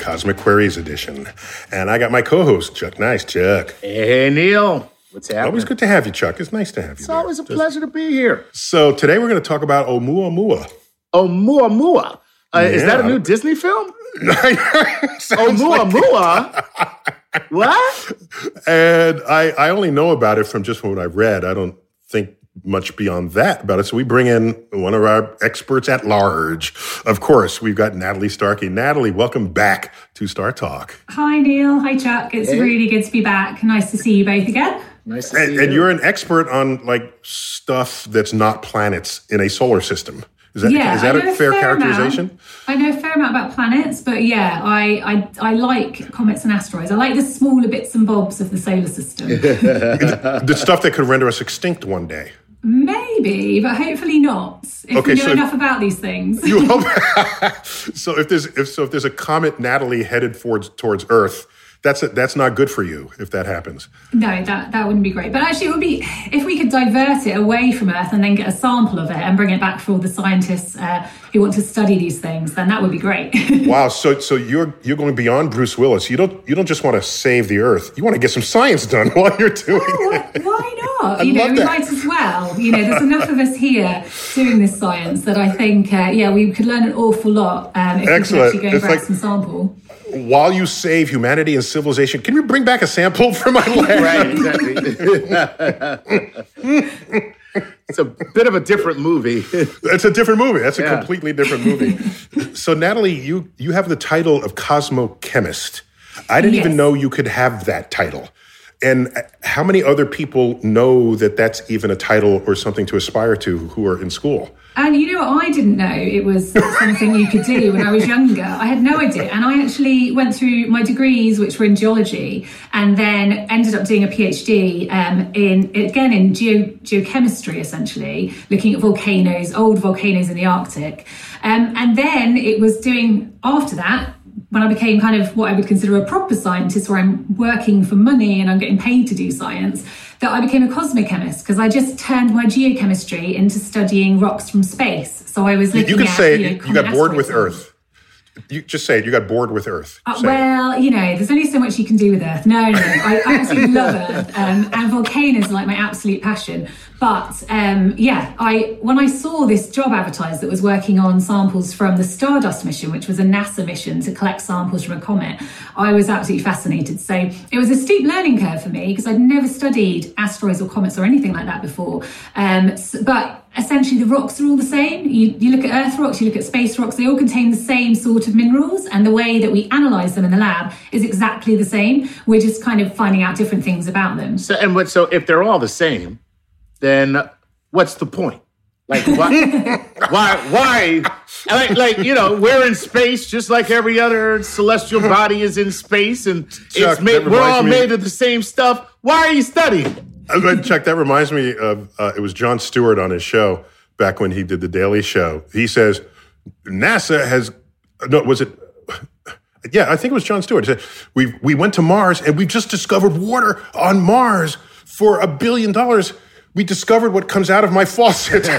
Cosmic Queries edition. And I got my co-host, Chuck Nice. Chuck. Hey, Neil. What's happening? Always good to have you, Chuck. It's nice to have you. It's there. always a pleasure to be here. So today we're going to talk about Oumuamua. Oumuamua. Uh, Is that a new Disney film? Sounds like. Oumuamua? what? And I, I only know about it from just what I've read. I don't think much beyond that about it. So we bring in one of our experts at large. Of course, we've got Natalie Starkey. Natalie, welcome back to Star Talk. Hi Neil, hi Chuck. It's Hey. really good to be back. Nice to see you both again. Nice to And, see you. and you're an expert on like stuff that's not planets in a solar system. Is that, Yeah, is that I a know fair, a fair characterization? Amount. I know a fair amount about planets, but yeah, I, I I like comets and asteroids. I like the smaller bits and bobs of the solar system. The stuff that could render us extinct one day. Maybe, but hopefully not. If Okay, we know so- enough about these things. You hope. so if there's if so if there's a comet Natalie headed towards towards Earth, that's that's not good for you if that happens. No, that that wouldn't be great. But actually, it would be if we could divert it away from Earth and then get a sample of it and bring it back for all the scientists uh, who want to study these things. Then that would be great. Wow. So so you're you're going beyond Bruce Willis. You don't you don't just want to save the Earth. You want to get some science done while you're doing it. Why not? I you know, we that. might as well. You know, there's enough of us here doing this science that I think, uh, yeah, we could learn an awful lot um, if Excellent. we could actually go It's grab like- some sample. While you save humanity and civilization, can you bring back a sample from my lab? right, exactly. it's a bit of a different movie. It's a different movie. That's a Yeah. completely different movie. so Natalie, you you have the title of cosmochemist. I didn't even know you could have that title. And how many other people know that that's even a title or something to aspire to who are in school? And you know? I didn't know it was something you could do when I was younger. I had no idea. And I actually went through my degrees, which were in geology, and then ended up doing a PhD um, in, again, in geo, geochemistry, essentially, looking at volcanoes, old volcanoes in the Arctic. Um, and then it was doing, after that, when I became kind of what I would consider a proper scientist, where I'm working for money and I'm getting paid to do science, that I became a cosmochemist because I just turned my geochemistry into studying rocks from space. So I was looking you can at, say you, know, you got bored with. Earth. You just say it. You got bored with Earth. Uh, Say it. well, you know, there's only so much you can do with Earth. No, no, I, I absolutely love Earth, um, and volcanoes are like my absolute passion. But um, yeah, I when I saw this job advertised that was working on samples from the Stardust mission, which was a NASA mission to collect samples from a comet, I was absolutely fascinated. So it was a steep learning curve for me because I'd never studied asteroids or comets or anything like that before. Um, but essentially the rocks are all the same. You, you look at Earth rocks, you look at space rocks, they all contain the same sort of minerals, and the way that we analyze them in the lab is exactly the same. We're just kind of finding out different things about them. So, and what, so if they're all the same, then what's the point? Like why? why? Why? Like, like you know, we're in space just like every other celestial body is in space, and Chuck, it's made. We're all me- made of the same stuff. Why are you studying? Uh, Chuck, that reminds me of uh, it was Jon Stewart on his show back when he did the Daily Show. He says NASA has no, was it? Yeah, I think it was Jon Stewart. He said we we went to Mars and we just discovered water on Mars for a billion dollars. We discovered what comes out of my faucet.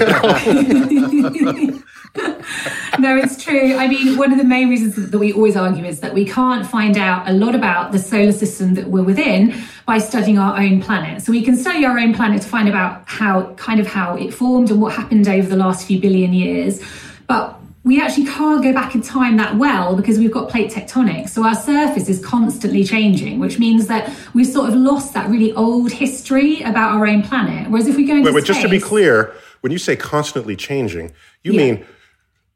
no, it's true. I mean, one of the main reasons that we always argue is that we can't find out a lot about the solar system that we're within by studying our own planet. So we can study our own planet to find about how kind of how it formed and what happened over the last few billion years. But we actually can't go back in time that well because we've got plate tectonics. So our surface is constantly changing, which means that we've sort of lost that really old history about our own planet. Whereas if we go into wait, wait, space, just to be clear, when you say constantly changing, you Yeah. mean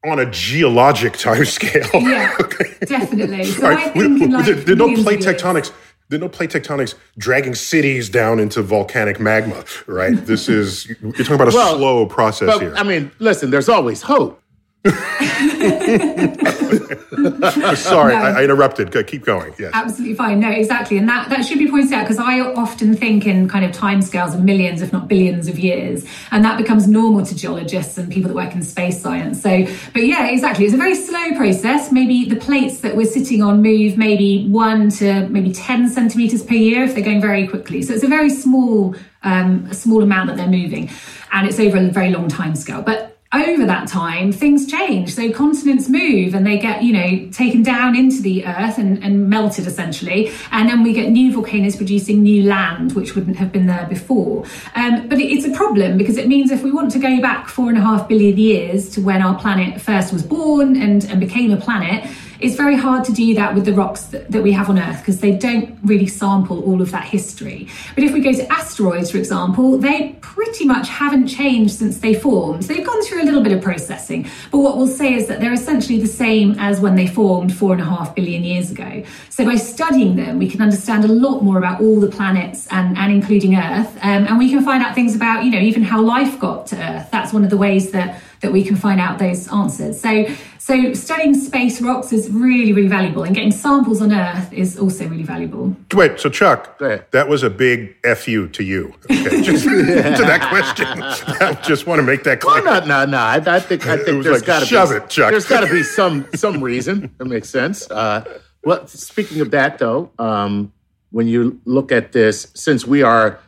on a geologic time scale. Yeah, definitely. So right, think in like there, there are no plate years. tectonics. There are no plate tectonics dragging cities down into volcanic magma, right? This is you're talking about a Well, slow process But here. I mean, listen, there's always hope. Sorry, I, I interrupted. Keep going. Yes. Absolutely fine. No, exactly. And that, that should be pointed out because I often think in kind of timescales of millions, if not billions of years. And that becomes normal to geologists and people that work in space science. So, but yeah, exactly. It's a very slow process. Maybe the plates that we're sitting on move maybe one to maybe 10 centimeters per year if they're going very quickly. So it's a very small, um, a small amount that they're moving. And it's over a very long time scale. But over that time, things change. So continents move and they get, you know, taken down into the earth and, and melted essentially. And then we get new volcanoes producing new land, which wouldn't have been there before. Um, but it, it's a problem because it means if we want to go back four and a half billion years to when our planet first was born and, and became a planet, it's very hard to do that with the rocks that, that we have on Earth because they don't really sample all of that history. But if we go to asteroids, for example, they pretty much haven't changed since they formed. They've gone through a little bit of processing. But what we'll say is that they're essentially the same as when they formed four and a half billion years ago. So by studying them, we can understand a lot more about all the planets and, and including Earth. Um, and we can find out things about, you know, even how life got to Earth. That's one of the ways that that we can find out those answers. So, so studying space rocks is really, really valuable, and getting samples on Earth is also really valuable. Wait, so Chuck, that was a big fu to you. Okay, just to that question. I just want to make that clear. Well, no, no, no. I, I think I think there's like, got to shove be it, Chuck. there's got to be some some reason that makes sense. Uh, well, speaking of that, though, um, when you look at this, since we are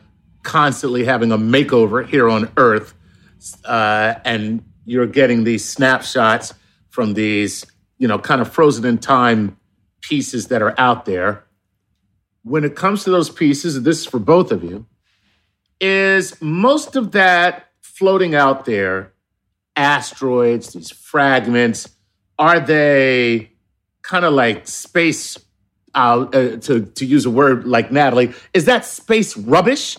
constantly having a makeover here on Earth, uh, and you're getting these snapshots from these, you know, kind of frozen in time pieces that are out there. When it comes to those pieces, this is for both of you, is most of that floating out there, asteroids, these fragments, are they kind of like space, uh, uh, to, to use a word like Natalie, is that space rubbish?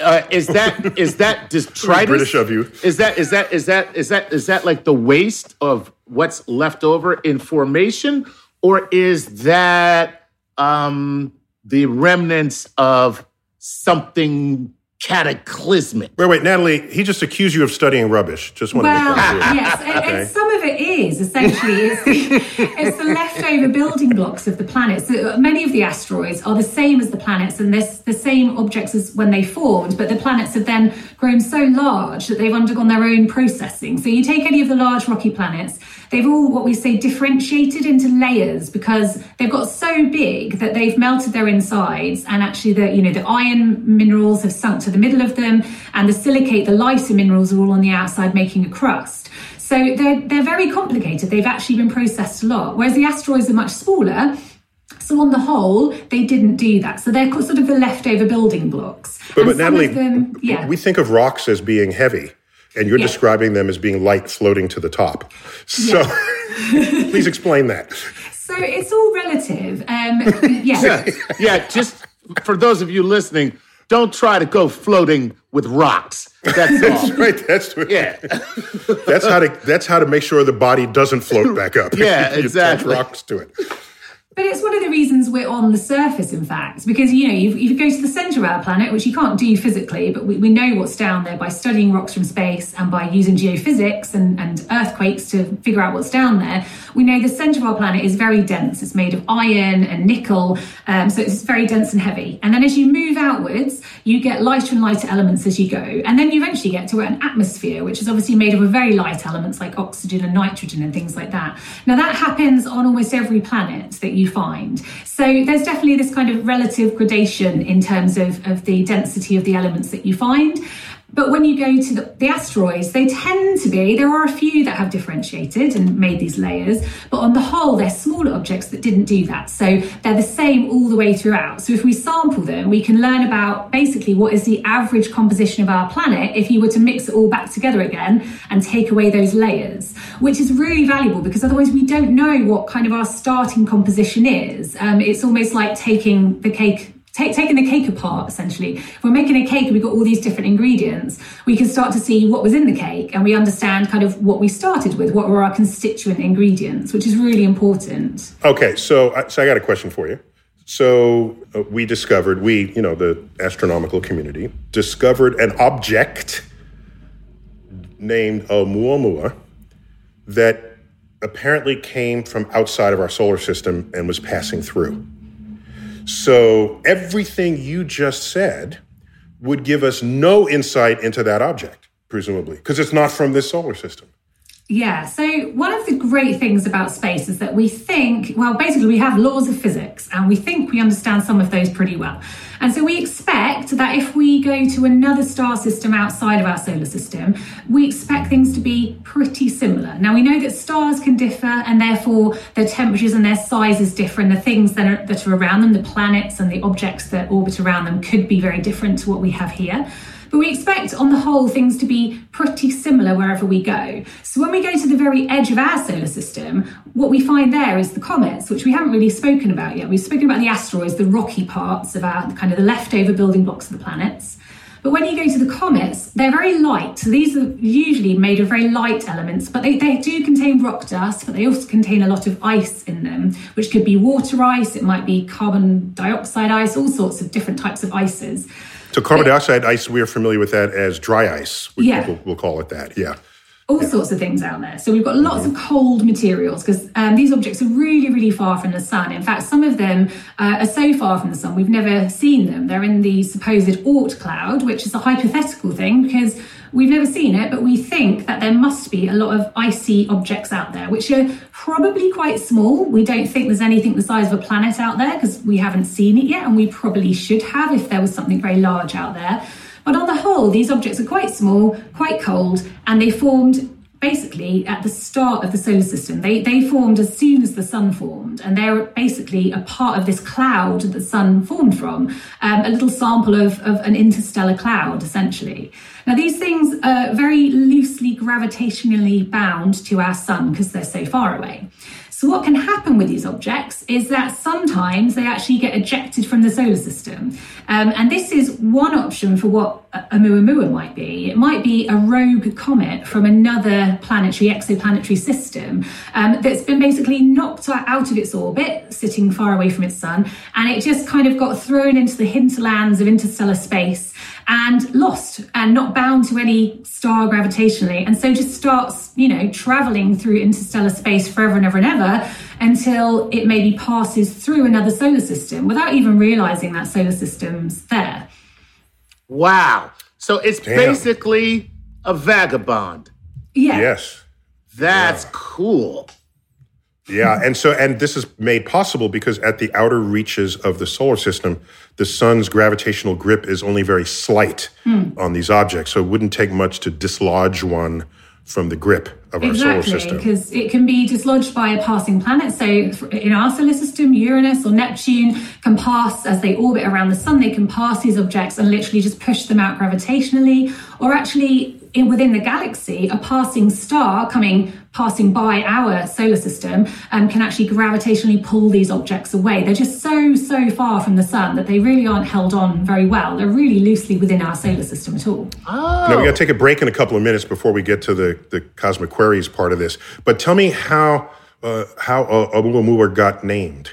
Uh, is that is that detritus? British of you. Is that is that is that is that is that like the waste of what's left over in formation, or is that um, the remnants of something cataclysmic? Wait, wait, Natalie, he just accused you of studying rubbish. Just want to Well, make that clear. yes, and, Okay. and some of it is essentially it's the, it's the leftover building blocks of the planets. So uh, many of the asteroids are the same as the planets, and this the same objects as when they formed. But the planets have then grown so large that they've undergone their own processing. So you take any of the large rocky planets, they've all what we say differentiated into layers because they've got so big that they've melted their insides, and actually the you know the iron minerals have sunk to the middle of them, and the silicate, the lighter minerals are all on the outside, making a crust. So they're they're very complicated. They've actually been processed a lot, whereas the asteroids are much smaller. So on the whole, they didn't do that. So they're sort of the leftover building blocks. But, but Natalie, them, yeah. we think of rocks as being heavy, and you're Yeah. describing them as being light floating to the top. So please explain that. so it's all relative. Um, yeah. yeah, just for those of you listening, don't try to go floating with rocks. That's all. Right, that's Yeah. that's how to that's how to make sure the body doesn't float back up. Yeah, You attach exactly. rocks to it. But it's one of the reasons we're on the surface, in fact, because you know, if you go to the centre of our planet, which you can't do physically, but we, we know what's down there by studying rocks from space and by using geophysics and, and earthquakes to figure out what's down there. We know the centre of our planet is very dense. It's made of iron and nickel, um, so it's very dense and heavy. And then as you move outwards, you get lighter and lighter elements as you go. And then you eventually get to an atmosphere, which is obviously made of very light elements like oxygen and nitrogen and things like that. Now, that happens on almost every planet that you find. So there's definitely this kind of relative gradation in terms of, of the density of the elements that you find. But when you go to the, the, asteroids, they tend to be, there are a few that have differentiated and made these layers, but on the whole, they're smaller objects that didn't do that. So they're the same all the way throughout. So if we sample them, we can learn about basically what is the average composition of our planet if you were to mix it all back together again and take away those layers, which is really valuable because otherwise we don't know what kind of our starting composition is. Um, it's almost like taking the cake Take, taking the cake apart, essentially. If we're making a cake and we've got all these different ingredients, we can start to see what was in the cake and we understand kind of what we started with, what were our constituent ingredients, which is really important. Okay, so, so I got a question for you. So uh, we discovered, we, you know, the astronomical community, discovered an object named Oumuamua that apparently came from outside of our solar system and was passing through. So everything you just said would give us no insight into that object, presumably, because it's not from this solar system. Yeah, so one of the great things about space is that we think, well, basically, we have laws of physics and we think we understand some of those pretty well. And so we expect that if we go to another star system outside of our solar system, we expect things to be pretty similar. Now, we know that stars can differ and therefore their temperatures and their sizes differ, and the things that are, that are around them, the planets and the objects that orbit around them, could be very different to what we have here. But we expect, on the whole, things to be pretty similar wherever we go. So when we go to the very edge of our solar system, what we find there is the comets, which we haven't really spoken about yet. We've spoken about the asteroids, the rocky parts of our kind of the leftover building blocks of the planets. But when you go to the comets, they're very light. So these are usually made of very light elements, but they, they do contain rock dust, but they also contain a lot of ice in them, which could be water ice, it might be carbon dioxide ice, all sorts of different types of ices. So carbon dioxide ice, we are familiar with that as dry ice. Yeah. People will call it that. Yeah. All yeah. sorts of things out there. So we've got lots mm-hmm. of cold materials because um, these objects are really, really far from the sun. In fact, some of them uh, are so far from the sun we've never seen them. They're in the supposed Oort cloud, which is a hypothetical thing because We've never seen it, but we think that there must be a lot of icy objects out there, which are probably quite small. We don't think there's anything the size of a planet out there because we haven't seen it yet, and we probably should have if there was something very large out there. But on the whole, these objects are quite small, quite cold, and they formed basically at the start of the solar system. They, they formed as soon as the sun formed, and they're basically a part of this cloud that the sun formed from, um, a little sample of, of an interstellar cloud, essentially. Now, these things are very loosely gravitationally bound to our sun because they're so far away. So, what can happen with these objects is that sometimes they actually get ejected from the solar system. Um, and this is one option for what Oumuamua might be. It might be a rogue comet from another planetary, exoplanetary system um, that's been basically knocked out of its orbit, sitting far away from its sun, and it just kind of got thrown into the hinterlands of interstellar space and lost and not bound to any star gravitationally. And so just starts, you know, traveling through interstellar space forever and ever and ever until it maybe passes through another solar system without even realizing that solar system's there. Wow. So it's Damn. basically a vagabond. Yeah. Yes. That's yeah. cool. Yeah, and so and this is made possible because at the outer reaches of the solar system, the sun's gravitational grip is only very slight mm. on these objects. So it wouldn't take much to dislodge one from the grip of our exactly, solar system. because it can be dislodged by a passing planet. So in our solar system, Uranus or Neptune can pass as they orbit around the sun. They can pass these objects and literally just push them out gravitationally, or actually in, within the galaxy, a passing star coming passing by our solar system um, can actually gravitationally pull these objects away. They're just so so far from the sun that they really aren't held on very well. They're really loosely within our solar system at all. Oh. Now we got to take a break in a couple of minutes before we get to the the cosmic queries part of this. But tell me how uh, how uh, Oumuamua got named.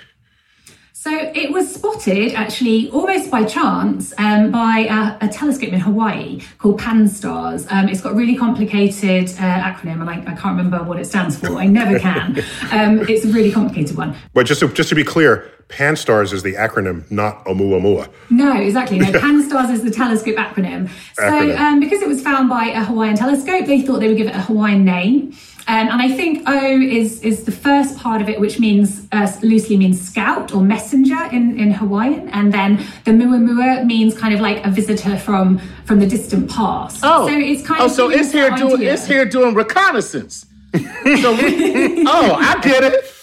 So it was spotted actually almost by chance um, by a, a, telescope in Hawaii called Pan-STARRS. Um, it's got a really complicated uh, acronym and I, I, can't remember what it stands for. I never can. Um, it's a really complicated one. But just to, just to be clear, Pan-STARRS is the acronym, not Oumuamua. No, exactly. No, Pan-STARRS is the telescope acronym. So acronym. Um, because it was found by a Hawaiian telescope, they thought they would give it a Hawaiian name. Um, and I think O is is the first part of it, which means uh, loosely means scout or messenger in, in Hawaiian, and then the mua mua means kind of like a visitor from from the distant past. Oh, so it's kind oh, of so it's here doing it's here doing reconnaissance. so, oh, I get it.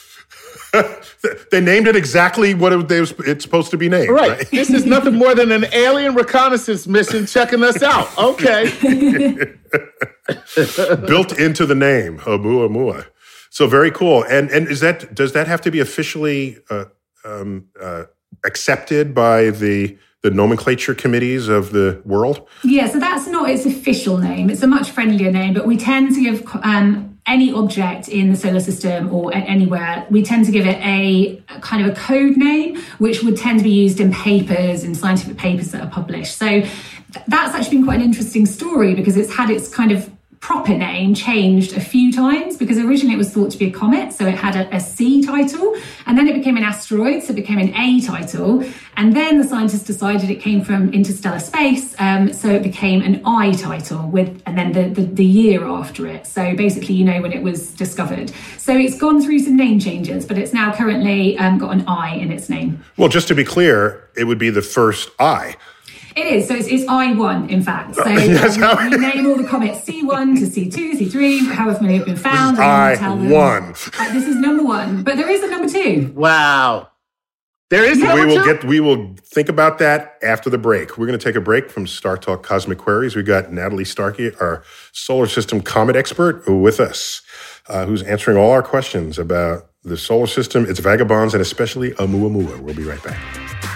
They named it exactly what it, they, it's supposed to be named. Right. right. This is nothing more than an alien reconnaissance mission checking us out. Okay. Built into the name, Oumuamua. So very cool. And and is that does that have to be officially uh, um, uh, accepted by the the nomenclature committees of the world? Yeah, so that's not its official name. It's a much friendlier name, but we tend to give um, any object in the solar system or anywhere, we tend to give it a, a kind of a code name, which would tend to be used in papers, in scientific papers that are published. So that's actually been quite an interesting story because it's had its kind of proper name changed a few times because originally it was thought to be a comet, so it had a, a, C title, and then it became an asteroid, so it became an A title, and then the scientists decided it came from interstellar space, um, so it became an I title with, and then the, the, the year after it. So basically, you know when it was discovered. So it's gone through some name changes, but it's now currently um, got an I in its name. Well, just to be clear, it would be the first I. It is. So it's, it's I1, in fact. So yes, um, we, name all the comets C1 to C2, C3, however many have been found. I1. Uh, this is number one. But there is a number two. Wow. There is yeah. we will get we will think about that after the break. We're going to take a break from Star Talk Cosmic Queries. We've got Natalie Starkey, our solar system comet expert, with us, uh, who's answering all our questions about the solar system, its vagabonds, and especially Oumuamua. We'll be right back.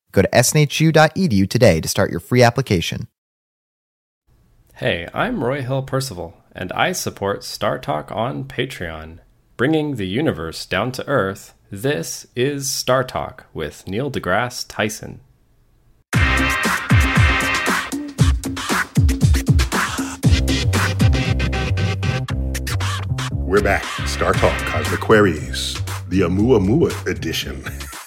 Go to snhu.edu today to start your free application. Hey, I'm Roy Hill Percival, and I support Star Talk on Patreon. Bringing the universe down to earth, this is Star Talk with Neil deGrasse Tyson. We're back. Star Talk Cosmic Queries, the Oumuamua edition.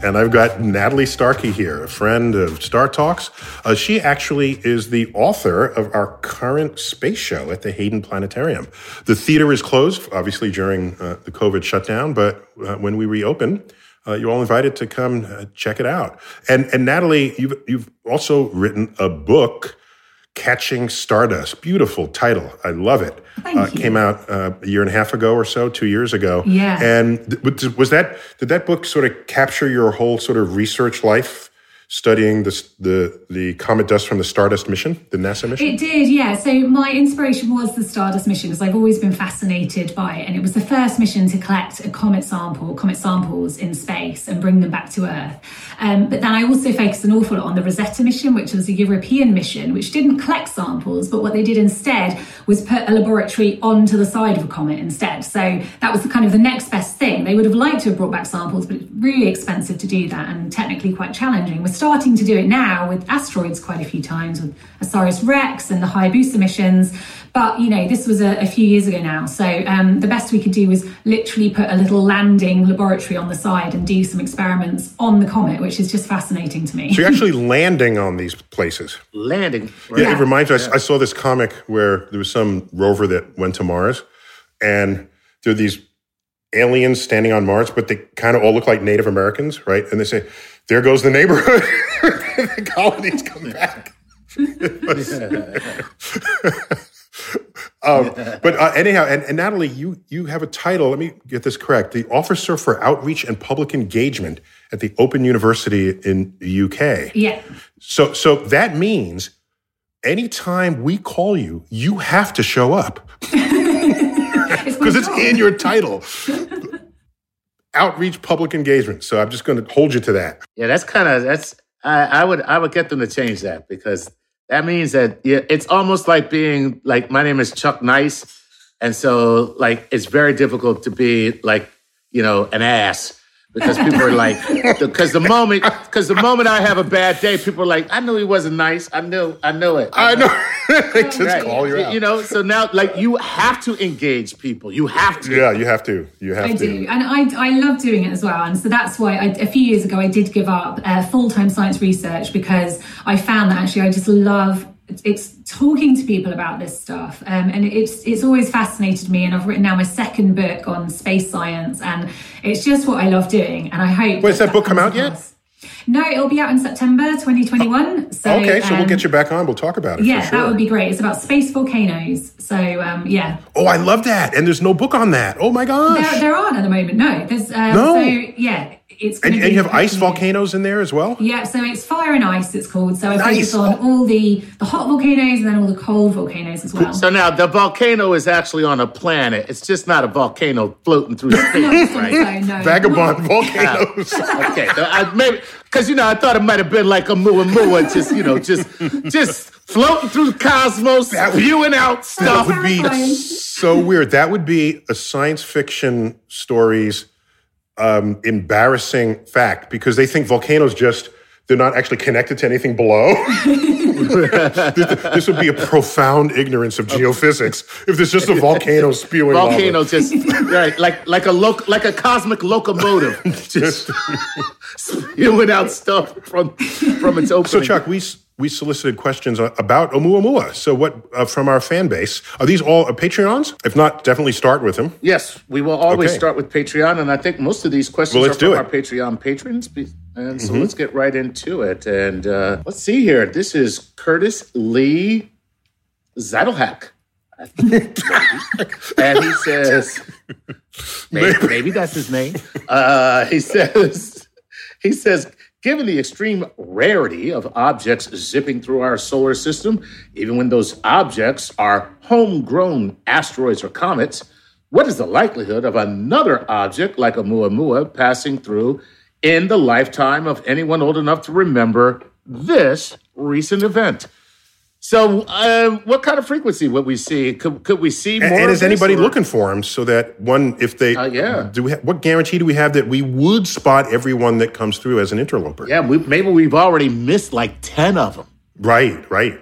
And I've got Natalie Starkey here, a friend of Star Talks. Uh, she actually is the author of our current space show at the Hayden Planetarium. The theater is closed, obviously, during uh, the COVID shutdown, but uh, when we reopen, uh, you're all invited to come uh, check it out. And, and Natalie, you've, you've also written a book Catching Stardust. Beautiful title. I love it. Thank uh, you. Came out uh, a year and a half ago or so, two years ago. Yeah. And th- was that did that book sort of capture your whole sort of research life, studying the the the comet dust from the Stardust mission, the NASA mission? It did, yeah. So my inspiration was the Stardust mission because I've always been fascinated by it, and it was the first mission to collect a comet sample, comet samples in space, and bring them back to Earth. Um, but then I also focused an awful lot on the Rosetta mission, which was a European mission, which didn't collect samples, but what they did instead was put a laboratory onto the side of a comet instead. So that was the kind of the next best thing. They would have liked to have brought back samples, but it's really expensive to do that and technically quite challenging. Starting to do it now with asteroids quite a few times with OSIRIS-REx and the Hayabusa missions. But you know, this was a, a few years ago now, so um, the best we could do was literally put a little landing laboratory on the side and do some experiments on the comet, which is just fascinating to me. So you're actually landing on these places. Landing. Yeah, Yeah. it reminds me. I, I saw this comic where there was some rover that went to Mars, and there are these aliens standing on Mars, but they kind of all look like Native Americans, right? And they say, "There goes the neighborhood." the colonies come back. um, but uh, anyhow, and, and Natalie, you you have a title. Let me get this correct: the Officer for Outreach and Public Engagement at the Open University in the UK. Yeah. So so that means anytime we call you, you have to show up because it's in your title. Outreach public engagement. So I'm just going to hold you to that. Yeah, that's kind of that's. I, I would I would get them to change that because that means that yeah, it's almost like being like my name is Chuck Nice, and so like it's very difficult to be like you know an ass because people are like because the moment because the moment I have a bad day, people are like I knew he wasn't nice. I knew I knew it. I know. they just Right. call you out. You know, so now like you have to engage people. You have to. yeah, you have to. You have I to. do, and I, I love doing it as well. And so that's why I, a few years ago I did give up uh, full time science research because I found that actually I just love it's talking to people about this stuff, um, and it's it's always fascinated me. And I've written now my second book on space science, and it's just what I love doing. And I hope. Wait, has that book come out yet? No, it'll be out in September 2021. So okay, so we'll um, get you back on. We'll talk about it. Yeah, sure. that would be great. It's about space volcanoes. So um, yeah, Oh, I love that. And there's no book on that. Oh my gosh. there, there aren't at the moment. No, there's um, No. So yeah, it's and, and you have ice volcanoes in there as well? Yeah, so it's fire and ice. It's called. So I Nice. focus on all the the hot volcanoes and then all the cold volcanoes as well. So now the volcano is actually on a planet. It's just not a volcano floating through space, right? So, no. Vagabond volcanoes. okay, so I, maybe because you know I thought it might have been like Oumuamua, just you know, just just floating through the cosmos, spewing out stuff. That would be so weird. That would be a science fiction story's um, embarrassing fact because they think volcanoes just they're not actually connected to anything below. this, would be a profound ignorance of geophysics if there's just a volcano spewing lava. Volcano just right, like like a loc like a cosmic locomotive, just spewing out stuff from from its opening. So, Chuck, we we solicited questions uh, about Oumuamua. So, what uh, from our fan base are these all uh, Patreons? If not, definitely start with them. Yes, we will always Okay. start with Patreon, and I think most of these questions Well, are from our. Patreon patrons. And so let's get right into it. And uh, let's see here. This is Curtis Lee Zadelhack. and he says, maybe, maybe that's his name. Uh, he says, he says, given the extreme rarity of objects zipping through our solar system, even when those objects are homegrown asteroids or comets, what is the likelihood of another object like Oumuamua passing through in the lifetime of anyone old enough to remember this recent event? So, uh, what kind of frequency would we see? Could, could we see more? And, and of is anybody or- looking for them so that one, if they, Uh, yeah. do we ha- what guarantee do we have that we would spot everyone that comes through as an interloper? Yeah, we, maybe we've already missed like ten of them. Right, right.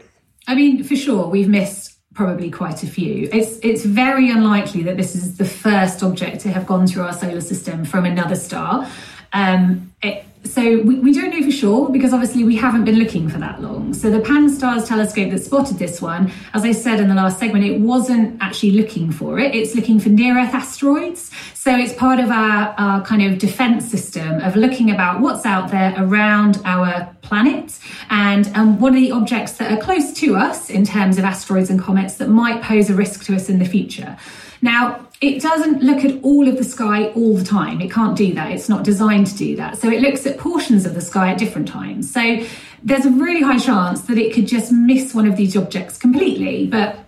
I mean, for sure, we've missed probably quite a few. It's it's very unlikely that this is the first object to have gone through our solar system from another star. Um, it, so we, we don't know for sure because obviously we haven't been looking for that long. So the Pan-STARRS telescope that spotted this one, as I said in the last segment, it wasn't actually looking for it. It's looking for near-Earth asteroids. So it's part of our, our kind of defense system of looking about what's out there around our planet and um, what are the objects that are close to us in terms of asteroids and comets that might pose a risk to us in the future. Now, it doesn't look at all of the sky all the time. It can't do that. It's not designed to do that. So it looks at portions of the sky at different times. So there's a really high chance that it could just miss one of these objects completely. But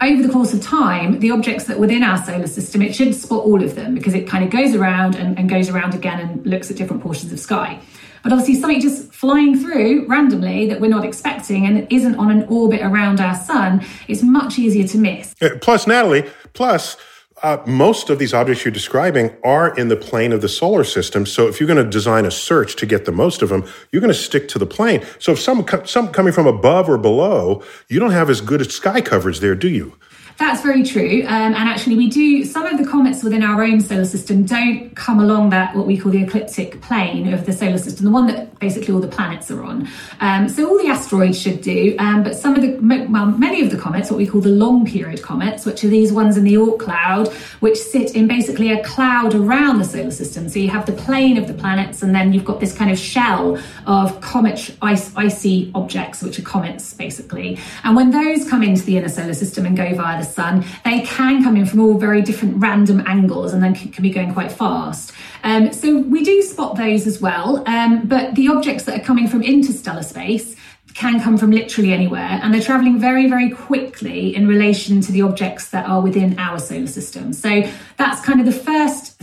over the course of time, the objects that within our solar system, it should spot all of them because it kind of goes around and, and goes around again and looks at different portions of sky. But obviously, something just flying through randomly that we're not expecting and isn't on an orbit around our sun it's much easier to miss. Uh, plus, Natalie, plus, uh, most of these objects you're describing are in the plane of the solar system. So if you're going to design a search to get the most of them, you're going to stick to the plane. So if some, some coming from above or below, you don't have as good sky coverage there, do you? That's very true. Um, and actually, we do, some of the comets within our own solar system don't come along that, what we call the ecliptic plane of the solar system, the one that basically all the planets are on. Um, so all the asteroids should do, um, but some of the, well, many of the comets, what we call the long period comets, which are these ones in the Oort cloud, which sit in basically a cloud around the solar system. So you have the plane of the planets, and then you've got this kind of shell of comet ice, icy objects, which are comets basically. And when those come into the inner solar system and go via the the sun, they can come in from all very different random angles and then can be going quite fast. Um, so we do spot those as well. Um, but the objects that are coming from interstellar space can come from literally anywhere and they're traveling very very quickly in relation to the objects that are within our solar system so that's kind of the first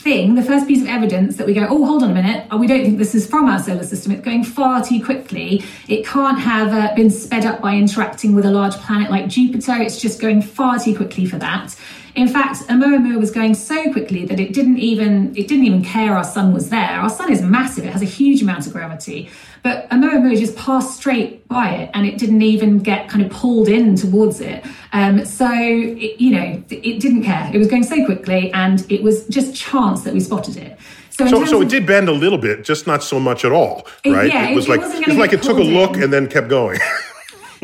thing, the first piece of evidence that we go, oh, hold on a minute, oh, we don't think this is from our solar system. It's going far too quickly. It can't have uh, been sped up by interacting with a large planet like Jupiter. It's just going far too quickly for that. In fact, Oumuamua was going so quickly that it didn't even it didn't even care our sun was there. Our sun is massive; it has a huge amount of gravity. But Oumuamua just passed straight by it, and it didn't even get kind of pulled in towards it. Um, so it, you know, it didn't care. It was going so quickly, and it was just chance that we spotted it. So, so, so, it did bend a little bit, just not so much at all, right? It, yeah, it was it, like it was like it took a look in. and then kept going.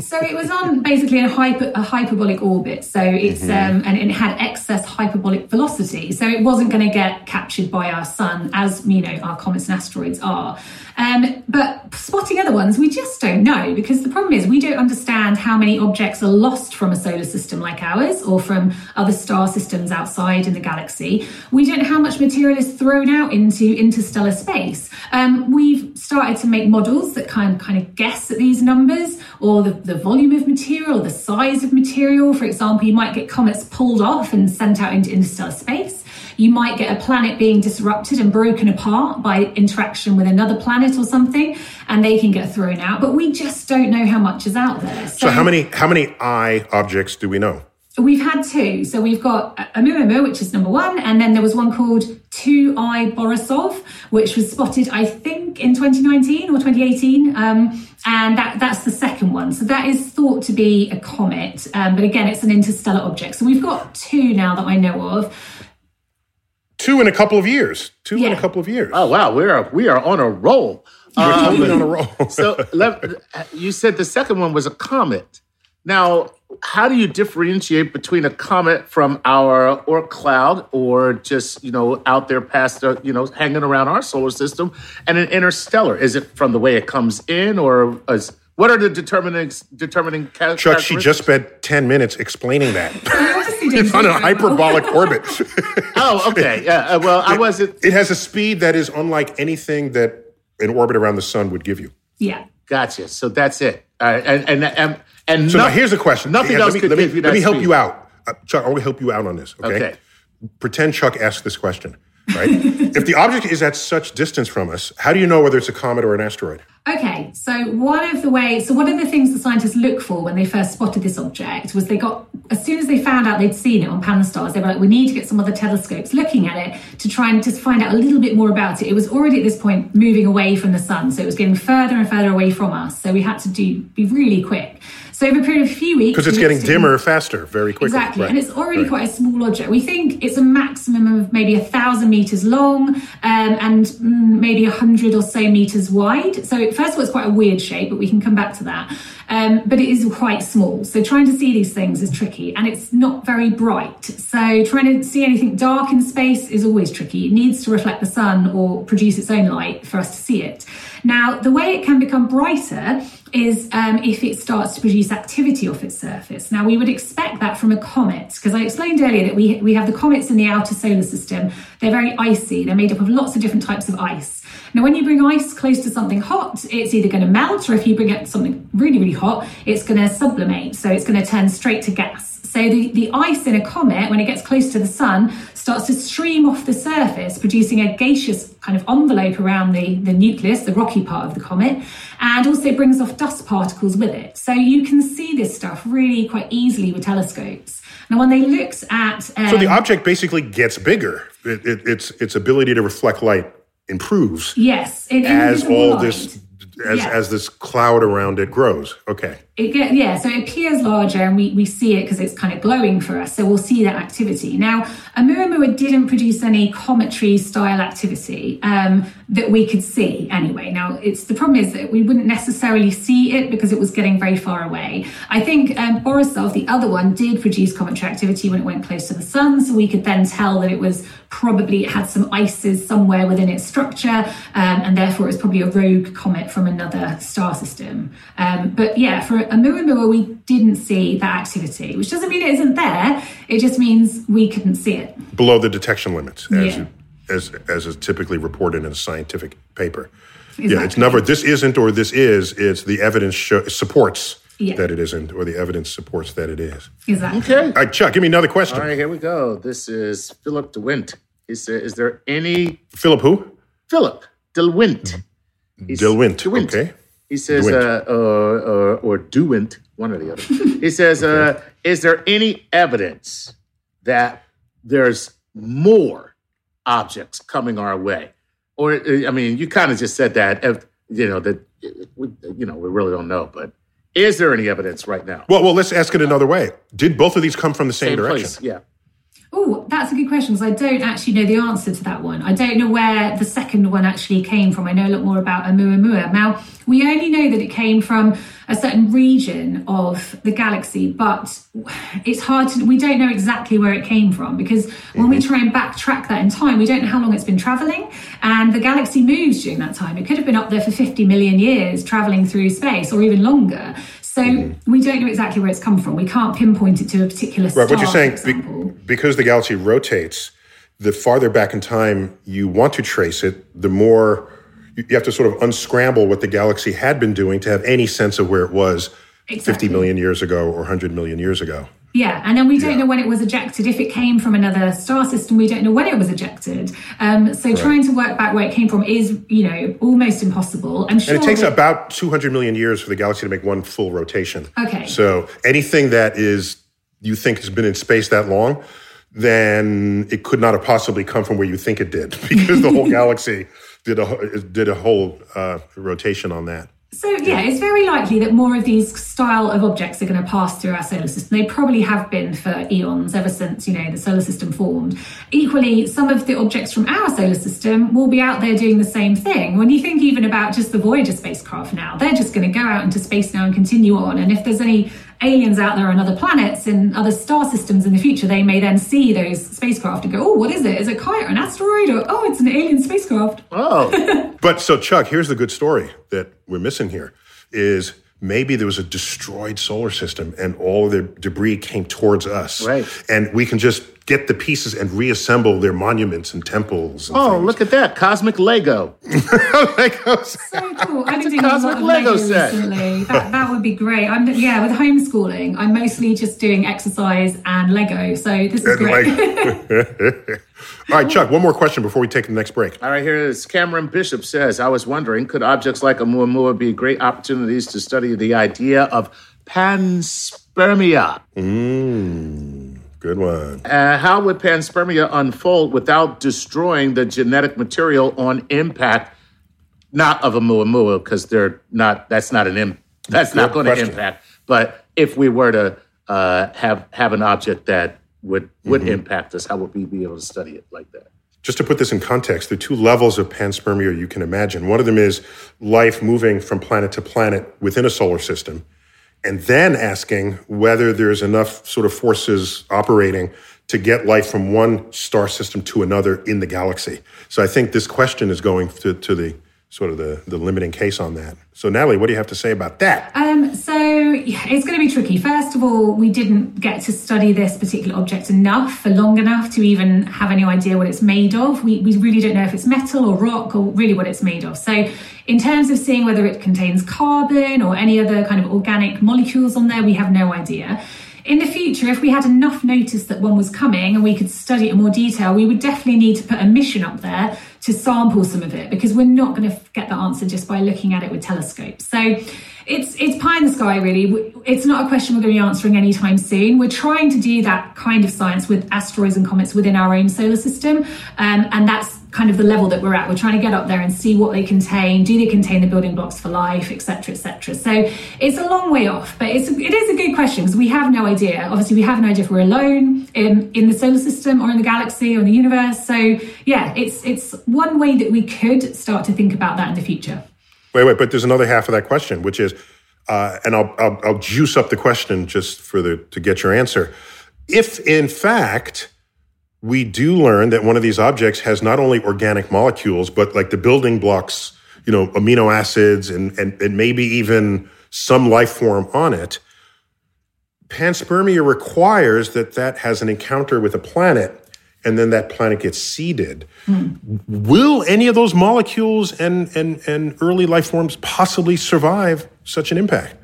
so it was on basically a, hyper, a hyperbolic orbit. So it's mm-hmm. um, and it had excess hyperbolic velocity. So it wasn't going to get captured by our sun as you know our comets and asteroids are. Um, but spotting other ones, we just don't know because the problem is we don't understand how many objects are lost from a solar system like ours or from other star systems outside in the galaxy. We don't know how much material is thrown out into interstellar space. Um, we've started to make models that kind of, kind of guess at these numbers or the, the volume of material, the size of material. For example, you might get comets pulled off and sent out into interstellar space. You might get a planet being disrupted and broken apart by interaction with another planet or something, and they can get thrown out. But we just don't know how much is out there. So, so how many how many I objects do we know? We've had two. So we've got Oumuamua, which is number one, and then there was one called 2I Borisov, which was spotted, I think, in 2019 or 2018. Um, and that, that's the second one. So that is thought to be a comet, um, but again, it's an interstellar object. So we've got two now that I know of. Two in a couple of years. Two yeah. in a couple of years. Oh wow, we are we are on a roll. We're um, totally on a roll. so you said the second one was a comet. Now, how do you differentiate between a comet from our Oort cloud, or just you know out there past uh, you know hanging around our solar system, and an interstellar? Is it from the way it comes in, or is, what are the determining determining? Chuck, she just spent ten minutes explaining that. it's on a hyperbolic orbit. oh, okay. Yeah. Uh, well, I wasn't. It has a speed that is unlike anything that an orbit around the sun would give you. Yeah. Gotcha. So that's it. Uh, and and and, and so no, now here's a question. Nothing else let me, could let me, give Let me help speed. you out, uh, Chuck. I want to help you out on this. Okay. okay. Pretend Chuck asked this question. Right. if the object is at such distance from us, how do you know whether it's a comet or an asteroid? Okay, so one of the ways, so one of the things the scientists look for when they first spotted this object was they got, as soon as they found out they'd seen it on Pan-STARRS, they were like, we need to get some other telescopes looking at it to try and just find out a little bit more about it. It was already at this point moving away from the sun, so it was getting further and further away from us. So we had to do be really quick. So over a period of a few weeks, Because it's getting dimmer faster, very quickly. Exactly, Right. and it's already Right. quite a small object. We think it's a maximum of maybe a thousand meters long um, and mm, maybe a hundred or so meters wide. So first of all, it's quite a weird shape, but we can come back to that. Um, but it is quite small, so trying to see these things is tricky, and it's not very bright. So trying to see anything dark in space is always tricky. It needs to reflect the sun or produce its own light for us to see it. Now, the way it can become brighter is um, if it starts to produce activity off its surface. Now, we would expect that from a comet, because I explained earlier that we, we have the comets in the outer solar system. They're very icy, they're made up of lots of different types of ice. Now, when you bring ice close to something hot, it's either going to melt, or if you bring it something really, really hot, it's going to sublimate. So it's going to turn straight to gas. So the, the ice in a comet, when it gets close to the sun, starts to stream off the surface, producing a gaseous kind of envelope around the, the nucleus, the rocky part of the comet, and also brings off dust particles with it. So you can see this stuff really quite easily with telescopes. Now, when they looked at um, So the object basically gets bigger. It, it, its its ability to reflect light improves yes, in as all light. this as Yeah. as this cloud around it grows. Okay. It get, yeah, so it appears larger and we, we see it because it's kind of glowing for us. So we'll see that activity. Now, Oumuamua didn't produce any cometary style activity um, that we could see anyway. Now, it's the problem is that we wouldn't necessarily see it because it was getting very far away. I think um, Borisov, the other one, did produce cometary activity when it went close to the sun. So we could then tell that it was probably, it had some ices somewhere within its structure. Um, and therefore, it's probably a rogue comet from another star system. Um, but yeah, for Oumuamua, we didn't see that activity, which doesn't mean it isn't there. It just means we couldn't see it. Below the detection limits, as Yeah. as as is typically reported in a scientific paper. Yeah, it's never this isn't or this is. It's the evidence show, supports Yeah. that it isn't, or the evidence supports that it is. Exactly. Okay. All right, Chuck, give me another question. All right, here we go. This is Philip DeWint. He said, "Is there any Philip, who? Philip DeWint? He's- Dilwint. DeWint. Okay. He says, DeWint. uh, uh, or, or DeWint, one or the other. he says, uh, is there any evidence that there's more objects coming our way? Or, uh, I mean, you kind of just said that, uh, you know, that, we, you know, we really don't know, but is there any evidence right now? Well, well, let's ask it another way. Did both of these come from the same, Same direction? place, yeah. Oh, that's a good question because I don't actually know the answer to that one. I don't know where the second one actually came from. I know a lot more about Oumuamua. Now, we only know that it came from a certain region of the galaxy, but it's hard to, we don't know exactly where it came from because when we mm-hmm. try and backtrack that in time, we don't know how long it's been traveling. And the galaxy moves during that time. It could have been up there for 50 million years traveling through space or even longer. So mm-hmm. we don't know exactly where it's come from. We can't pinpoint it to a particular star. Right. What you're saying, be- because the galaxy rotates, the farther back in time you want to trace it, the more you have to sort of unscramble what the galaxy had been doing to have any sense of where it was 50 Exactly. million years ago or 100 million years ago. Yeah, and then we don't know when it was ejected. If it came from another star system, we don't know when it was ejected. Um, so trying to work back where it came from is, you know, almost impossible. I'm sure. And it takes that- about 200 million years for the galaxy to make one full rotation. Okay. So anything that is you think has been in space that long, then it could not have possibly come from where you think it did because the whole galaxy did a did a whole uh, rotation on that. So yeah, it's very likely that more of these style of objects are going to pass through our solar system. They probably have been for eons, ever since you know the solar system formed. Equally, some of the objects from our solar system will be out there doing the same thing. When you think even about just the Voyager spacecraft now, they're just going to go out into space now and continue on. And if there's any aliens out there on other planets and other star systems in the future, they may then see those spacecraft and go, "Oh, what is it? Is it A kite or an asteroid? Or oh, it's an alien spacecraft." Oh, But so Chuck, here's the good story that we're missing here is maybe there was a destroyed solar system and all the debris came towards us. Right. And we can just get the pieces and reassemble their monuments and temples. And oh, things. look at that. Cosmic Lego. So cool. I've been doing a cosmic lot of Lego Lego set. recently. That, that would be great. I'm yeah, with homeschooling, I'm mostly just doing exercise and Lego. So this is And great. like- All right, Chuck, one more question before we take the next break. All right, here is Cameron Bishop says, I was wondering, could objects like Oumuamua be great opportunities to study the idea of panspermia? Mm, good one. Uh, how would panspermia unfold without destroying the genetic material on impact? Not of Oumuamua, because they're not. That's not an. Im, that's not going to impact. But if we were to uh, have have an object that would would mm-hmm. impact us, how would we be able to study it like that? Just to put this in context, there are two levels of panspermia you can imagine. One of them is life moving from planet to planet within a solar system, and then asking whether there's enough sort of forces operating to get life from one star system to another in the galaxy. So I think this question is going to, to the sort of the, the limiting case on that. So, Natalie, what do you have to say about that? Um, so, it's going to be tricky. First of all, we didn't get to study this particular object enough for long enough to even have any idea what it's made of. We, we really don't know if it's metal or rock or really what it's made of. So, in terms of seeing whether it contains carbon or any other kind of organic molecules on there, we have no idea in the future, if we had enough notice that one was coming and we could study it in more detail, we would definitely need to put a mission up there to sample some of it because we're not going to get the answer just by looking at it with telescopes. So it's it's pie in the sky, really. It's not a question we're going to be answering anytime soon. We're trying to do that kind of science with asteroids and comets within our own solar system, um, and that's kind of the level that we're at. We're trying to get up there and see what they contain. Do they contain the building blocks for life, etc., etc. So it's a long way off, but it's it is a good question because we have no idea. Obviously, we have no idea if we're alone in in the solar system or in the galaxy or in the universe. So yeah, it's it's one way that we could start to think about that in the future. Wait, wait, but there's another half of that question, which is, uh, and I'll, I'll I'll juice up the question just for the to get your answer. If in fact we do learn that one of these objects has not only organic molecules, but like the building blocks, you know, amino acids and, and, and maybe even some life form on it. Panspermia requires that that has an encounter with a planet and then that planet gets seeded. Mm. Will any of those molecules and, and, and early life forms possibly survive such an impact?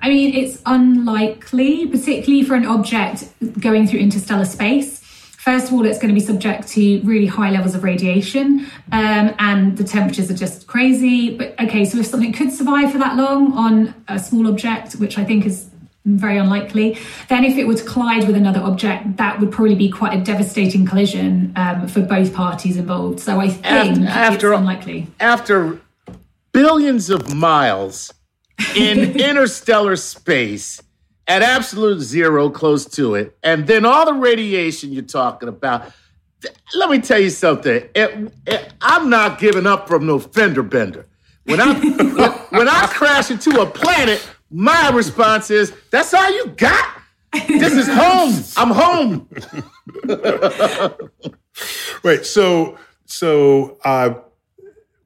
I mean, it's unlikely, particularly for an object going through interstellar space. First of all, it's going to be subject to really high levels of radiation, um, and the temperatures are just crazy. But okay, so if something could survive for that long on a small object, which I think is very unlikely, then if it were to collide with another object, that would probably be quite a devastating collision um, for both parties involved. So I think after, after it's unlikely. After billions of miles in interstellar space at absolute zero, close to it, and then all the radiation you're talking about. Let me tell you something. It, it, I'm not giving up from no fender bender. When I when, when I crash into a planet, my response is, "That's all you got." This is home. I'm home. right. So, so uh,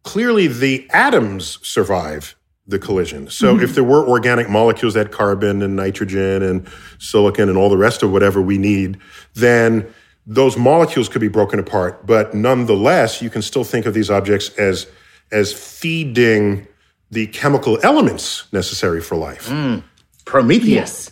clearly the atoms survive the collision. So mm-hmm. if there were organic molecules that carbon and nitrogen and silicon and all the rest of whatever we need, then those molecules could be broken apart. But nonetheless, you can still think of these objects as as feeding the chemical elements necessary for life. Mm. Prometheus.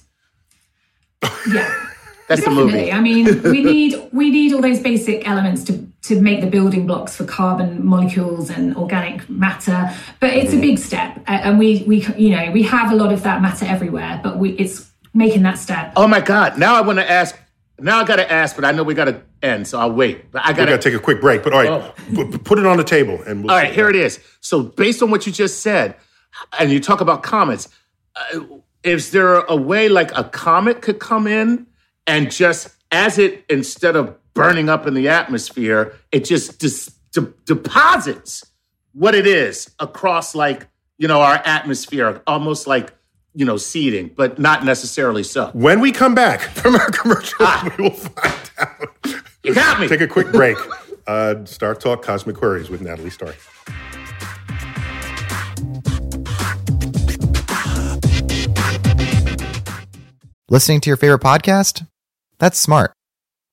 Yeah. yeah. That's Definitely. the movie. I mean, we need we need all those basic elements to to make the building blocks for carbon molecules and organic matter. But it's mm-hmm. a big step, and we we you know we have a lot of that matter everywhere, but we it's making that step. Oh my God! Now I want to ask. Now I got to ask, but I know we got to end, so I'll wait. But I got to take a quick break. But all right, oh. put it on the table, and we'll all right. Here it is. So based on what you just said, and you talk about comets, uh, is there a way like a comet could come in and just as it instead of burning up in the atmosphere, it just dis- de- deposits what it is across like, you know, our atmosphere, almost like, you know, seeding, but not necessarily so. When we come back from our commercial, ah. we will find out. You got me. Take a quick break. Uh, StarTalk Cosmic Queries with Natalie Stark. Listening to your favorite podcast? That's smart.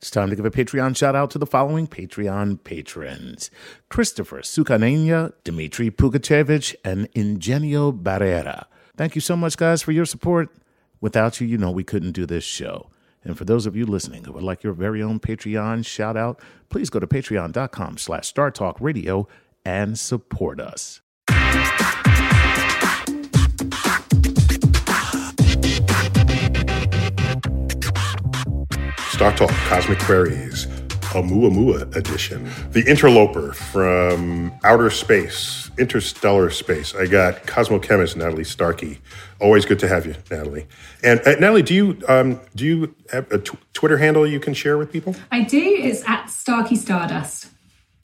It's time to give a Patreon shout out to the following Patreon patrons Christopher Sukanenya, Dmitry Pugachevich, and Ingenio Barrera. Thank you so much, guys, for your support. Without you, you know we couldn't do this show. And for those of you listening who would like your very own Patreon shout out, please go to patreon.com slash startalkradio and support us. StarTalk Cosmic Queries, Oumuamua edition. The Interloper from outer space, interstellar space. I got cosmochemist Natalie Starkey. Always good to have you, Natalie. And uh, Natalie, do you um, do you have a tw- Twitter handle you can share with people? I do. It's at Starkey Stardust.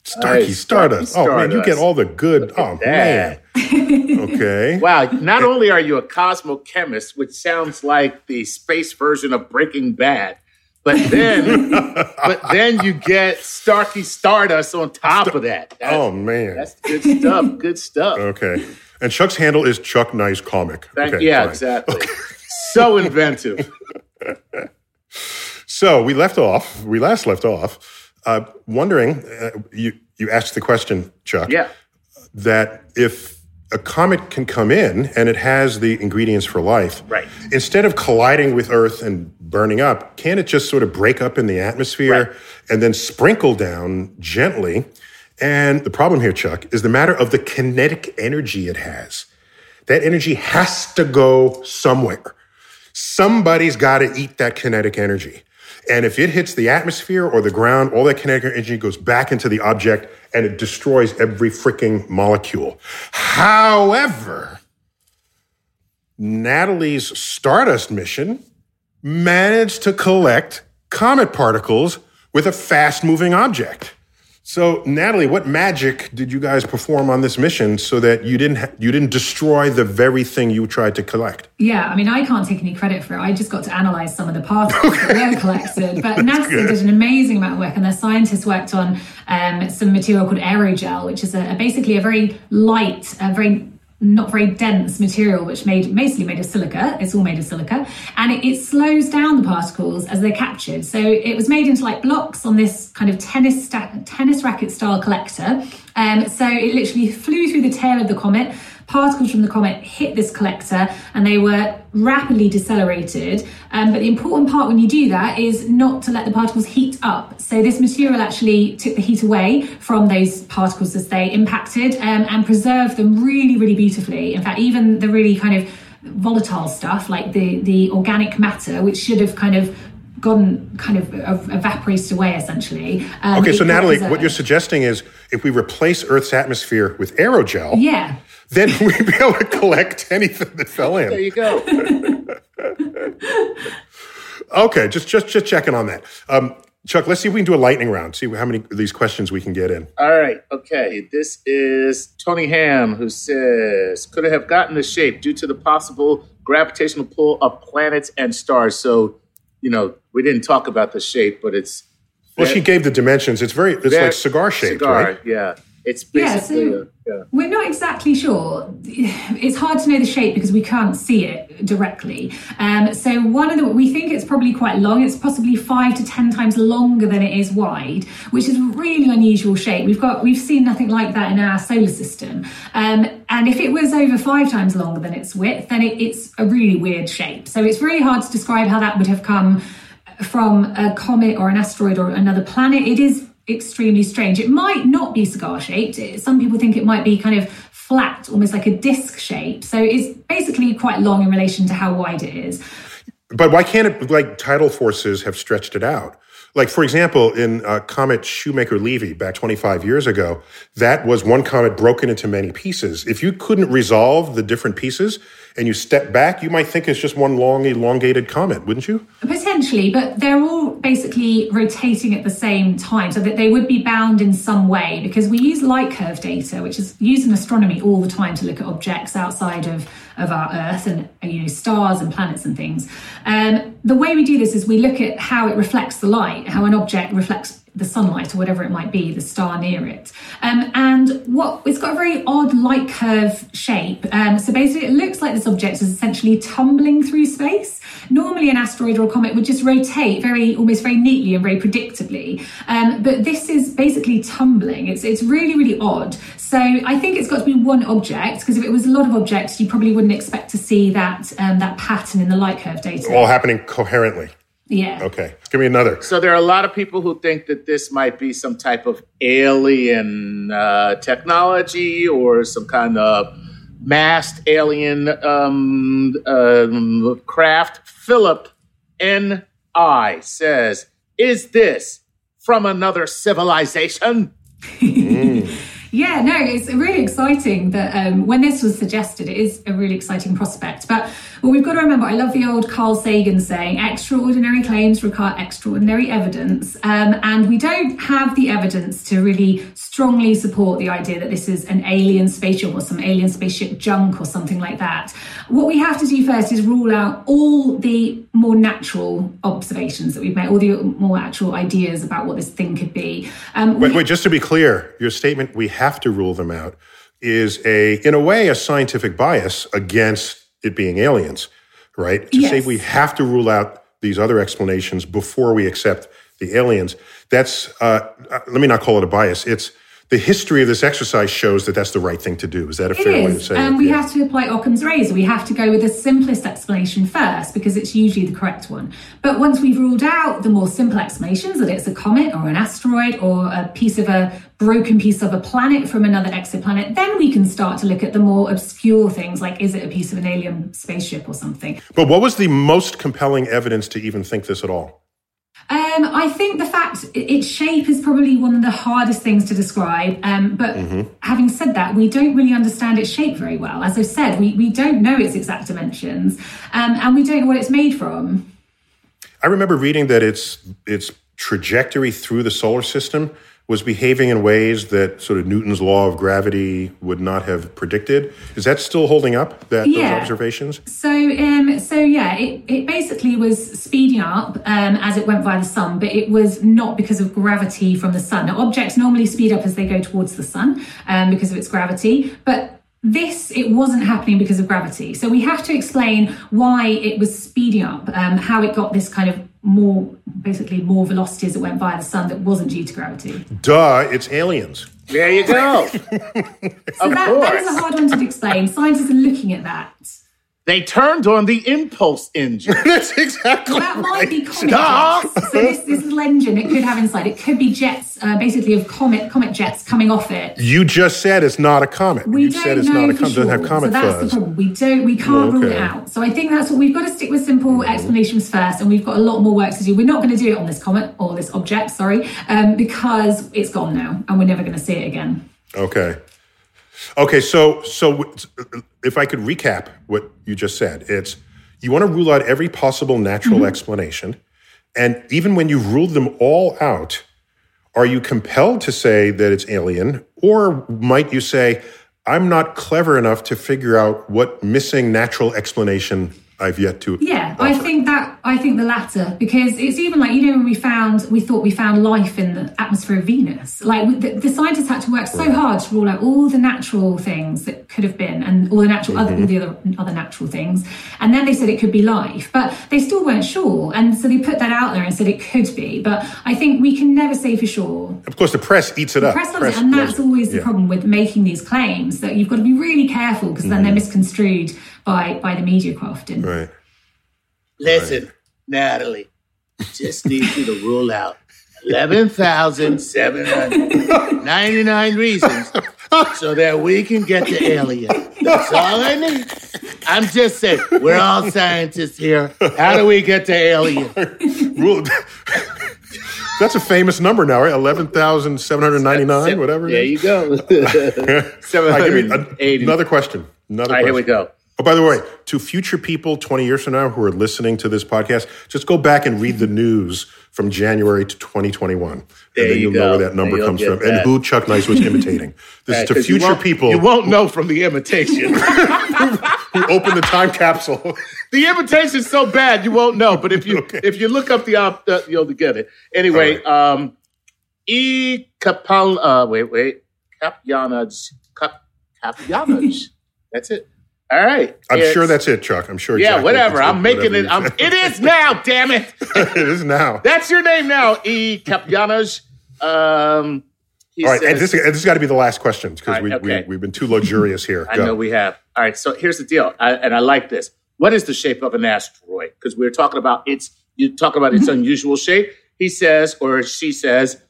Starkey Nice, Stardust. Starkey Oh man, you get all the good. Oh man. Okay. Wow, not only are you a cosmochemist, which sounds like the space version of Breaking Bad, but then but then you get Starkey Stardust on top of that. That- Oh man. That's good stuff. Good stuff. Okay. And Chuck's handle is Chuck Nice Comic. Thank, okay, yeah, fine. exactly. So inventive. So we left off. We last left off uh, wondering. Uh, you you asked the question, Chuck. Yeah. That if a comet can come in and it has the ingredients for life, Right. Instead of colliding with Earth and burning up, can it just sort of break up in the atmosphere Right. and then sprinkle down gently? And the problem here, Chuck, is the matter of the kinetic energy it has. That energy has to go somewhere. Somebody's got to eat that kinetic energy. And if it hits the atmosphere or the ground, all that kinetic energy goes back into the object and it destroys every freaking molecule. However, Natalie's Stardust mission managed to collect comet particles with a fast moving object. So, Natalie, what magic did you guys perform on this mission so that you didn't ha- you didn't destroy the very thing you tried to collect? Yeah, I mean, I can't take any credit for it. I just got to analyze some of the particles that were collected. But NASA did an amazing amount of work, and their scientists worked on um, some material called aerogel, which is a, a basically a very light, a very not very dense material, which made mostly made of silica. It's all made of silica, and it, it slows down the particles as they're captured. So it was made into like blocks on this kind of tennis sta- tennis racket style collector. Um, so it literally flew through the tail of the comet. Particles from the comet hit this collector, and they were rapidly decelerated. Um, but the important part when you do that is not to let the particles heat up. So this material actually took the heat away from those particles as they impacted um, and preserved them really, really beautifully. In fact, even the really kind of volatile stuff like the the organic matter, which should have kind of gone kind of evaporated away essentially. Um, Okay, so Natalie, what you're suggesting is if we replace Earth's atmosphere with aerogel, yeah. then we'd be able to collect anything that fell in. There you go. Okay, just just just checking on that. Um, Chuck, let's see if we can do a lightning round. See how many of these questions we can get in. All right. Okay. This is Tony Ham who says, could it have gotten the shape due to the possible gravitational pull of planets and stars? So, you know, we didn't talk about the shape, but it's Well, she gave the dimensions. It's very it's like cigar shaped, cigar, right? Yeah. It's Yeah, so- a, yeah. We're not exactly sure. It's hard to know the shape because we can't see it directly. Um, so one of the we think it's probably quite long. It's possibly five to ten times longer than it is wide, which is a really unusual shape. We've got we've seen nothing like that in our solar system. Um, and if it was over five times longer than its width, then it, it's a really weird shape. So it's really hard to describe how that would have come from a comet or an asteroid or another planet. It is extremely strange. It might not be cigar shaped. Some people think it might be kind of flat, almost like a disc shape. So it's basically quite long in relation to how wide it is. But why can't it, like tidal forces have stretched it out? Like, for example, in uh, Comet Shoemaker Levy back 25 years ago, that was one comet broken into many pieces. If you couldn't resolve the different pieces and you step back, you might think it's just one long, elongated comet, wouldn't you? Potentially, but they're all basically rotating at the same time so that they would be bound in some way because we use light curve data, which is used in astronomy all the time to look at objects outside of of our Earth and you know stars and planets and things. Um, the way we do this is we look at how it reflects the light, how an object reflects the sunlight or whatever it might be, the star near it. Um, and what it's got a very odd light curve shape. Um, so basically, it looks like this object is essentially tumbling through space. Normally, an asteroid or a comet would just rotate very, almost very neatly and very predictably. Um, but this is basically tumbling. It's it's really really odd. So I think it's got to be one object because if it was a lot of objects, you probably wouldn't expect to see that um, that pattern in the light curve data. All happening coherently. Yeah. Okay. Give me another. So there are a lot of people who think that this might be some type of alien uh, technology or some kind of masked alien um, um, craft. Philip N. I says, "Is this from another civilization?" mm. Yeah, no, it's really exciting that um, when this was suggested, it is a really exciting prospect. But well, we've got to remember, I love the old Carl Sagan saying, extraordinary claims require extraordinary evidence. Um, and we don't have the evidence to really strongly support the idea that this is an alien spaceship or some alien spaceship junk or something like that. What we have to do first is rule out all the more natural observations that we've made, all the more actual ideas about what this thing could be. Um, wait, wait, just to be clear, your statement, we have to rule them out, is a, in a way, a scientific bias against it being aliens, right? To yes. say we have to rule out these other explanations before we accept the aliens. That's, uh, uh let me not call it a bias. It's, the history of this exercise shows that that's the right thing to do. Is that a it fair is. way to say and it? we yeah. have to apply Occam's razor. We have to go with the simplest explanation first because it's usually the correct one. But once we've ruled out the more simple explanations that it's a comet or an asteroid or a piece of a broken piece of a planet from another exoplanet, then we can start to look at the more obscure things like is it a piece of an alien spaceship or something. But what was the most compelling evidence to even think this at all? Um, I think the fact its shape is probably one of the hardest things to describe. Um, but mm-hmm. having said that, we don't really understand its shape very well. As I've said, we, we don't know its exact dimensions um, and we don't know what it's made from. I remember reading that its its trajectory through the solar system was behaving in ways that sort of Newton's law of gravity would not have predicted. Is that still holding up? That yeah. those observations? So, um, so yeah, it, it basically was speeding up um, as it went via the sun, but it was not because of gravity from the sun. Now, objects normally speed up as they go towards the sun um, because of its gravity, but this it wasn't happening because of gravity so we have to explain why it was speeding up um, how it got this kind of more basically more velocities that went by the sun that wasn't due to gravity. Duh, it's aliens. There you go. so that, that is a hard one to explain. Scientists are looking at that. They turned on the impulse engine. That's exactly. that might be comet jets. So this, this little engine it could have inside it could be jets, uh, basically of comet comet jets coming off it. You just said it's not a comet. We you don't said it's know not a comet. Sure. Doesn't have comet so that's fuzz. the problem. We don't. We can't okay. rule it out. So I think that's what we've got to stick with simple mm-hmm. explanations first, and we've got a lot more work to do. We're not going to do it on this comet or this object, sorry, um, because it's gone now, and we're never going to see it again. Okay. Okay, so so if I could recap what you just said, it's you want to rule out every possible natural mm-hmm. explanation, and even when you've ruled them all out, are you compelled to say that it's alien, or might you say, "I'm not clever enough to figure out what missing natural explanation I've yet to. Yeah, offer. I think that I think the latter because it's even like you know when we found we thought we found life in the atmosphere of Venus. Like the, the scientists had to work so hard to rule out all the natural things that could have been and all the natural mm-hmm. other all the other other natural things, and then they said it could be life, but they still weren't sure, and so they put that out there and said it could be. But I think we can never say for sure. Of course, the press eats it the up. Press press it, and that's always the yeah. problem with making these claims that you've got to be really careful because then mm-hmm. they're misconstrued by by the media crafting. Right. Listen, right. Natalie, just need you to rule out 11,799 reasons so that we can get to alien. That's all I need. I'm just saying, we're all scientists here. How do we get to alien? Well, That's a famous number now, right? 11,799, whatever. it There is. you go. All right, give me an- 780. another question. Another All right, here we go. By the way, to future people 20 years from now who are listening to this podcast, just go back and read the news from January to 2021. And then you you'll know where that number comes from and who Chuck Nice was imitating. This Right, is to you future won't- people You won't know from the imitation. who opened the time capsule. the imitation's so bad you won't know. But if you Okay. if you look up the op, uh, you'll get it. Anyway, um, E Capal. Uh, wait, wait. Capyanaj. Cap Capyanaj. That's it. All right. I'm It's- sure that's it, Chuck. I'm sure. Yeah, exactly whatever. I'm making whatever it. I'm, it is now. Damn it. it is now. That's your name now, E Capyanaj. Um, All right, and says- this, and this has got to be the last question because All we, okay. we, we've been too luxurious here. I Go. know we have. All right, so here's the deal, I, and I like this. What is the shape of an asteroid? Because we're talking about its. You talk about its unusual shape. He says, or she says,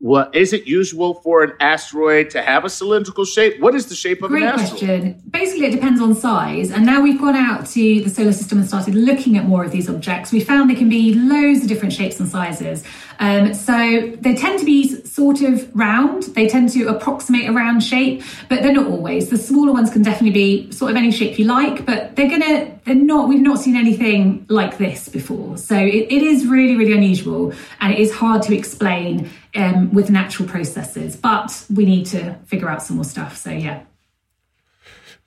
"What is it usual for an asteroid to have a cylindrical shape? What is the shape of Great an asteroid?" question. Basically, it depends on size. And now we've gone out to the solar system and started looking at more of these objects. We found they can be loads of different shapes and sizes. Um, so they tend to be sort of round. They tend to approximate a round shape, but they're not always. The smaller ones can definitely be sort of any shape you like, but they're gonna. They're not. We've not seen anything like this before. So it, it is really, really unusual, and it is hard to explain um, with natural processes. But we need to figure out some more stuff. So yeah.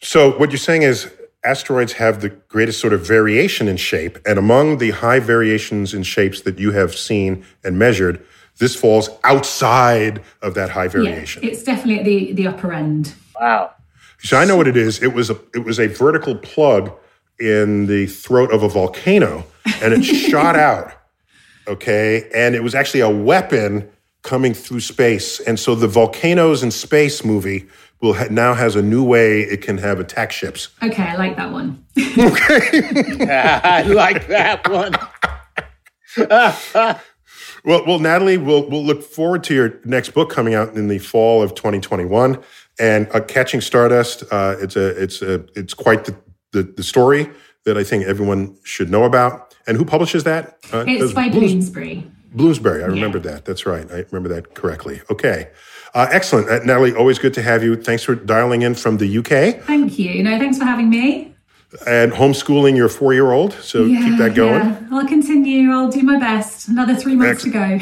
So what you're saying is asteroids have the greatest sort of variation in shape, and among the high variations in shapes that you have seen and measured, this falls outside of that high variation. Yeah, it's definitely at the, the upper end. Wow. So I know what it is. It was a it was a vertical plug in the throat of a volcano, and it shot out. Okay, and it was actually a weapon coming through space, and so the volcanoes in space movie will ha- now has a new way it can have attack ships. Okay, I like that one. Okay, I like that one. Well, well, Natalie, we'll we'll look forward to your next book coming out in the fall of 2021, and uh, Catching Stardust. Uh, it's a it's a it's quite the, the the story that I think everyone should know about. And who publishes that? Uh, It's by Blooms- Bloomsbury. Bloomsbury. I remember that. That's right. I remember that correctly. Okay, uh, excellent, uh, Natalie. Always good to have you. Thanks for dialing in from the UK Thank you. No, thanks for having me. and homeschooling your four year old. So keep that going. yeah. I'll continue. I'll do my best. Another three months to go.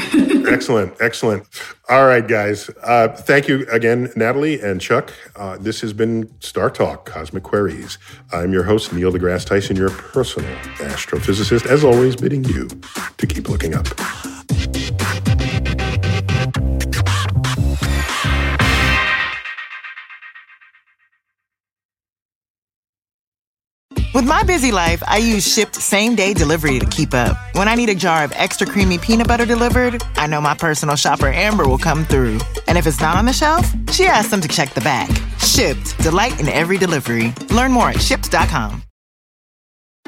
excellent, excellent. All right, guys. Uh, thank you again, Natalie and Chuck. Uh, this has been StarTalk Cosmic Queries. I'm your host, Neil deGrasse Tyson, your personal astrophysicist, as always, bidding you to keep looking up. With my busy life, I use Shipt same day delivery to keep up. When I need a jar of extra creamy peanut butter delivered, I know my personal shopper Amber will come through. And if it's not on the shelf, she asks them to check the back. Shipt, delight in every delivery. Learn more at shipt.com.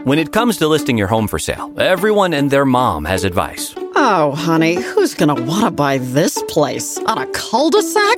When it comes to listing your home for sale, everyone and their mom has advice. Oh, honey, who's gonna want to buy this place? On a cul de sac?